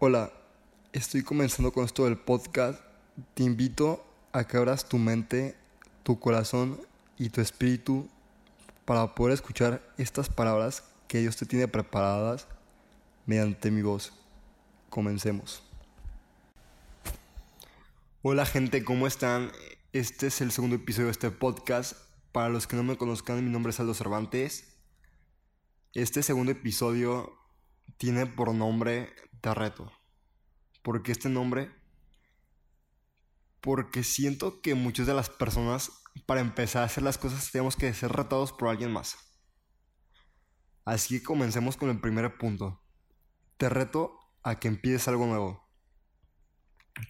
Hola, estoy comenzando con esto del podcast. Te invito a que abras tu mente, tu corazón y tu espíritu para poder escuchar estas palabras que Dios te tiene preparadas mediante mi voz. Comencemos. Hola gente, ¿cómo están? Este es el segundo episodio de este podcast. Para los que no me conozcan, mi nombre es Aldo Cervantes. Este segundo episodio tiene por nombre Te reto. ¿Por qué este nombre? Porque siento que muchas de las personas, para empezar a hacer las cosas, tenemos que ser retados por alguien más. Así que comencemos con el primer punto. Te reto a que empieces algo nuevo.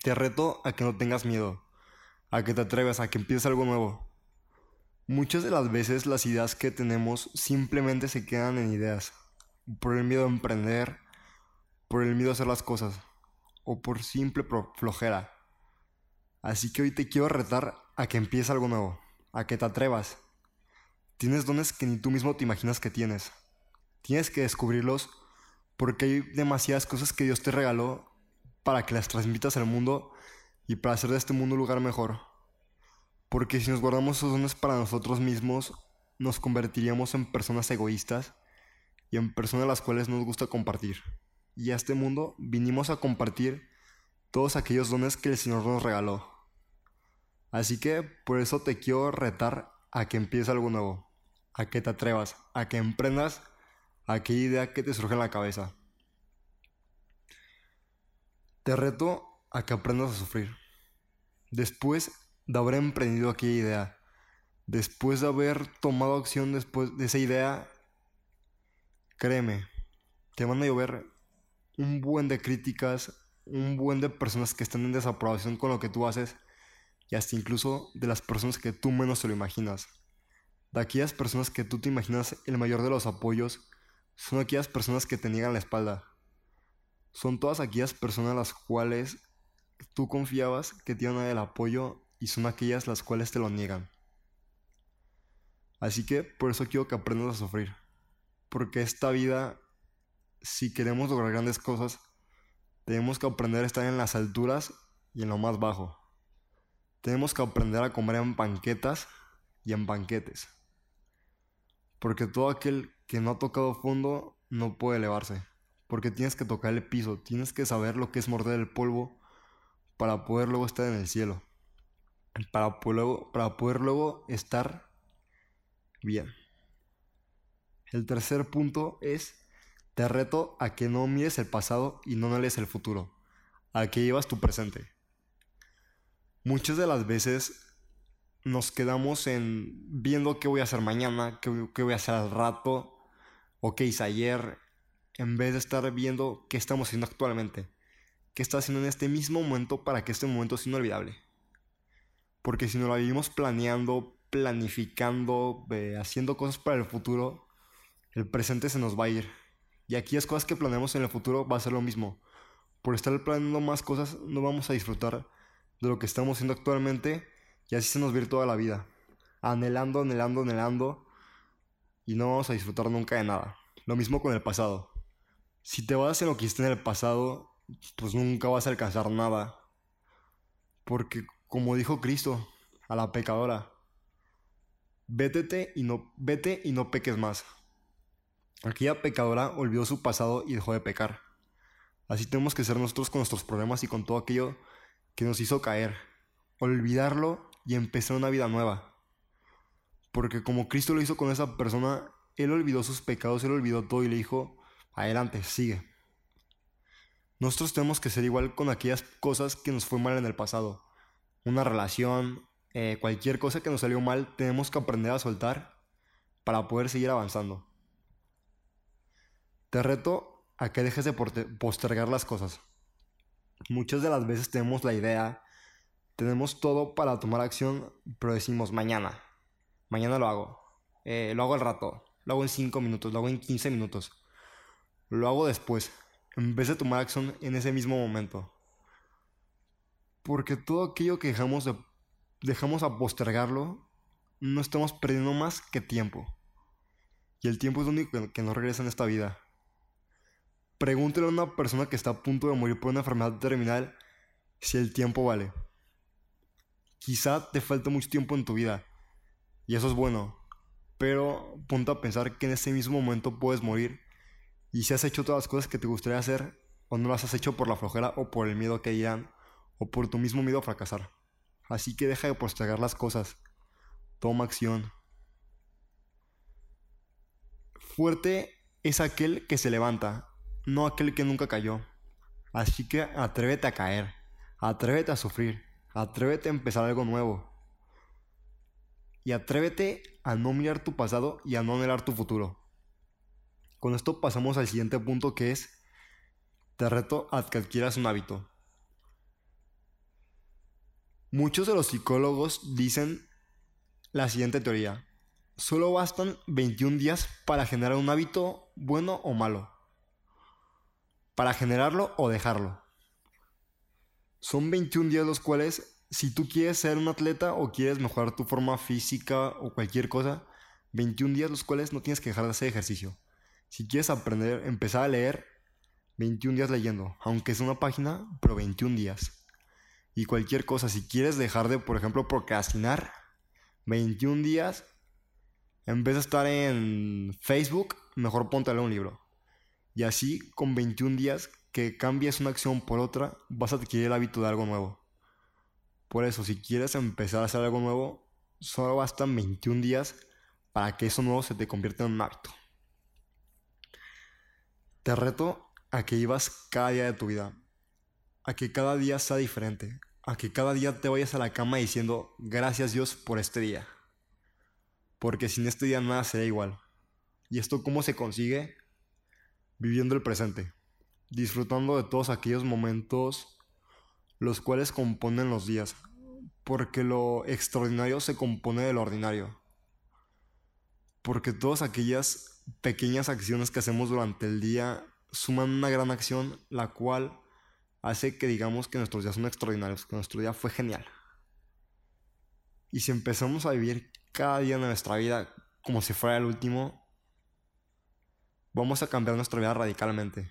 Te reto a que no tengas miedo. A que te atrevas, a que empieces algo nuevo. Muchas de las veces las ideas que tenemos simplemente se quedan en ideas. Por el miedo a emprender, por el miedo a hacer las cosas, o por simple flojera. Así que hoy te quiero retar a que empieces algo nuevo, a que te atrevas. Tienes dones que ni tú mismo te imaginas que tienes. Tienes que descubrirlos porque hay demasiadas cosas que Dios te regaló para que las transmitas al mundo y para hacer de este mundo un lugar mejor. Porque si nos guardamos esos dones para nosotros mismos, nos convertiríamos en personas egoístas y en personas a las cuales nos gusta compartir. Y a este mundo vinimos a compartir todos aquellos dones que el Señor nos regaló. Así que por eso te quiero retar a que empieces algo nuevo, a que te atrevas, a que emprendas aquella idea que te surge en la cabeza. Te reto a que aprendas a sufrir. Después de haber emprendido aquella idea, después de haber tomado acción después de esa idea, créeme, te van a llover un buen de críticas, un buen de personas que están en desaprobación con lo que tú haces y hasta incluso de las personas que tú menos te lo imaginas. De aquellas personas que tú te imaginas el mayor de los apoyos, son aquellas personas que te niegan la espalda. Son todas aquellas personas las cuales tú confiabas que te el apoyo y son aquellas las cuales te lo niegan. Así que por eso quiero que aprendas a sufrir. Porque esta vida, si queremos lograr grandes cosas, tenemos que aprender a estar en las alturas y en lo más bajo. Tenemos que aprender a comer en banquetas y en banquetes. Porque todo aquel que no ha tocado fondo no puede elevarse. Porque tienes que tocar el piso, tienes que saber lo que es morder el polvo para poder luego estar en el cielo para, para poder luego estar bien. El tercer punto es, te reto a que no mires el pasado y no analices el futuro, a que llevas tu presente. Muchas de las veces nos quedamos en viendo qué voy a hacer mañana, qué, voy a hacer al rato, o qué hice ayer, en vez de estar viendo qué estamos haciendo actualmente, qué está haciendo en este mismo momento para que este momento sea inolvidable. Porque si no la vivimos planeando, planificando, haciendo cosas para el futuro, el presente se nos va a ir. Y aquí las cosas que planeamos en el futuro va a ser lo mismo. Por estar planeando más cosas no vamos a disfrutar de lo que estamos haciendo actualmente y así se nos va toda la vida. Anhelando, anhelando, anhelando y no vamos a disfrutar nunca de nada. Lo mismo con el pasado. Si te vas en lo que hiciste en el pasado, pues nunca vas a alcanzar nada. Porque como dijo Cristo a la pecadora, vete y no, vete y no peques más. Aquella pecadora olvidó su pasado y dejó de pecar. Así tenemos que ser nosotros con nuestros problemas y con todo aquello que nos hizo caer. Olvidarlo y empezar una vida nueva. Porque como Cristo lo hizo con esa persona, Él olvidó sus pecados, Él olvidó todo y le dijo, adelante, sigue. Nosotros tenemos que ser igual con aquellas cosas que nos fue mal en el pasado una relación, eh, cualquier cosa que nos salió mal, tenemos que aprender a soltar para poder seguir avanzando. Te reto a que dejes de postergar las cosas. Muchas de las veces tenemos la idea, tenemos todo para tomar acción, pero decimos mañana, mañana lo hago, eh, lo hago al rato, lo hago en 5 minutos, lo hago en 15 minutos, lo hago después, en vez de tomar acción en ese mismo momento. Porque todo aquello que dejamos, de, dejamos a postergarlo, no estamos perdiendo más que tiempo. Y el tiempo es lo único que, no regresa en esta vida. Pregúntale a una persona que está a punto de morir por una enfermedad terminal si el tiempo vale. Quizá te falte mucho tiempo en tu vida y eso es bueno, pero ponte a pensar que en ese mismo momento puedes morir y si has hecho todas las cosas que te gustaría hacer o no las has hecho por la flojera o por el miedo que dirán o por tu mismo miedo a fracasar. Así que deja de postergar las cosas. Toma acción. Fuerte es aquel que se levanta, no aquel que nunca cayó. Así que atrévete a caer, atrévete a sufrir, atrévete a empezar algo nuevo. Y atrévete a no mirar tu pasado y a no anhelar tu futuro. Con esto pasamos al siguiente punto que es, te reto a que adquieras un hábito. Muchos de los psicólogos dicen la siguiente teoría. Solo bastan 21 días para generar un hábito bueno o malo. Para generarlo o dejarlo. Son 21 días los cuales, si tú quieres ser un atleta o quieres mejorar tu forma física o cualquier cosa, 21 días los cuales no tienes que dejar de hacer ejercicio. Si quieres aprender, empezar a leer, 21 días leyendo, aunque es una página, pero 21 días. Y cualquier cosa, si quieres dejar de, por ejemplo, procrastinar, 21 días, en vez de estar en Facebook, mejor leer un libro. Y así, con 21 días que cambies una acción por otra, vas a adquirir el hábito de algo nuevo. Por eso, si quieres empezar a hacer algo nuevo, solo bastan 21 días para que eso nuevo se te convierta en un hábito. Te reto a que vivas cada día de tu vida, a que cada día sea diferente, a que cada día te vayas a la cama diciendo gracias Dios por este día. Porque sin este día nada será igual. ¿Y esto cómo se consigue? Viviendo el presente, disfrutando de todos aquellos momentos los cuales componen los días, porque lo extraordinario se compone de lo ordinario. Porque todas aquellas pequeñas acciones que hacemos durante el día suman una gran acción, la cual hace que digamos que nuestros días son extraordinarios, que nuestro día fue genial. Y si empezamos a vivir cada día de nuestra vida como si fuera el último, vamos a cambiar nuestra vida radicalmente.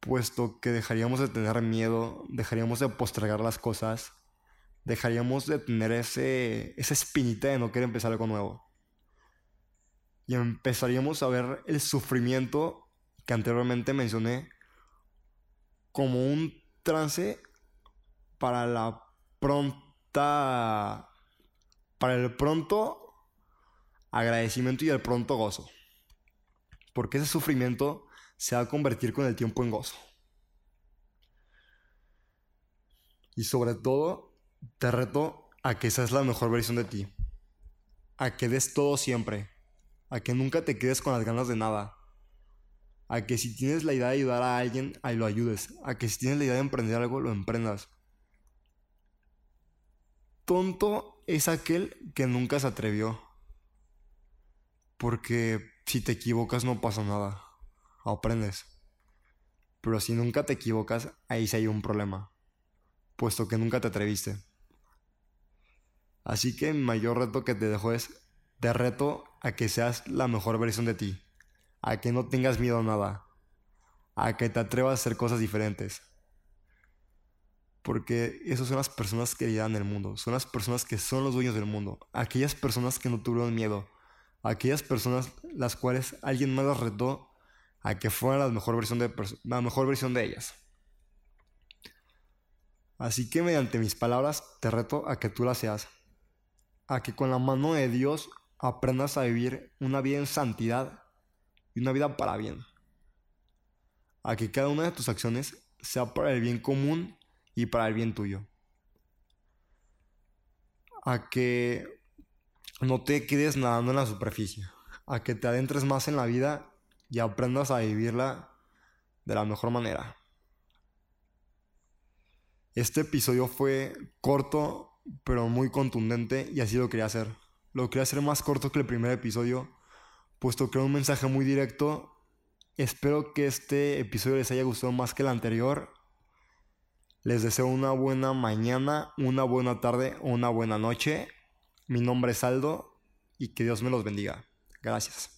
Puesto que dejaríamos de tener miedo, dejaríamos de postergar las cosas, dejaríamos de tener ese, esa espinita de no querer empezar algo nuevo. Y empezaríamos a ver el sufrimiento que anteriormente mencioné como un trance para la pronta para el pronto agradecimiento y el pronto gozo. Porque ese sufrimiento se va a convertir con el tiempo en gozo. Y sobre todo, te reto a que seas la mejor versión de ti. A que des todo siempre. A que nunca te quedes con las ganas de nada a que si tienes la idea de ayudar a alguien, ahí lo ayudes, a que si tienes la idea de emprender algo, lo emprendas. Tonto es aquel que nunca se atrevió. Porque si te equivocas no pasa nada, aprendes. Pero si nunca te equivocas, ahí sí hay un problema, puesto que nunca te atreviste. Así que el mayor reto que te dejo es, te reto a que seas la mejor versión de ti. A que no tengas miedo a nada, a que te atrevas a hacer cosas diferentes. Porque esas son las personas que lideran el mundo, son las personas que son los dueños del mundo, aquellas personas que no tuvieron miedo, aquellas personas las cuales alguien más las retó a que fueran la mejor versión de, la mejor versión de ellas. Así que mediante mis palabras te reto a que tú las seas, a que con la mano de Dios aprendas a vivir una vida en santidad y una vida para bien. A que cada una de tus acciones sea para el bien común y para el bien tuyo. A que no te quedes nadando en la superficie. A que te adentres más en la vida y aprendas a vivirla de la mejor manera. Este episodio fue corto, pero muy contundente y así lo quería hacer. Lo quería hacer más corto que el primer episodio puesto que era un mensaje muy directo. Espero que este episodio les haya gustado más que el anterior. Les deseo una buena mañana, una buena tarde o una buena noche. Mi nombre es Aldo y que Dios me los bendiga. Gracias.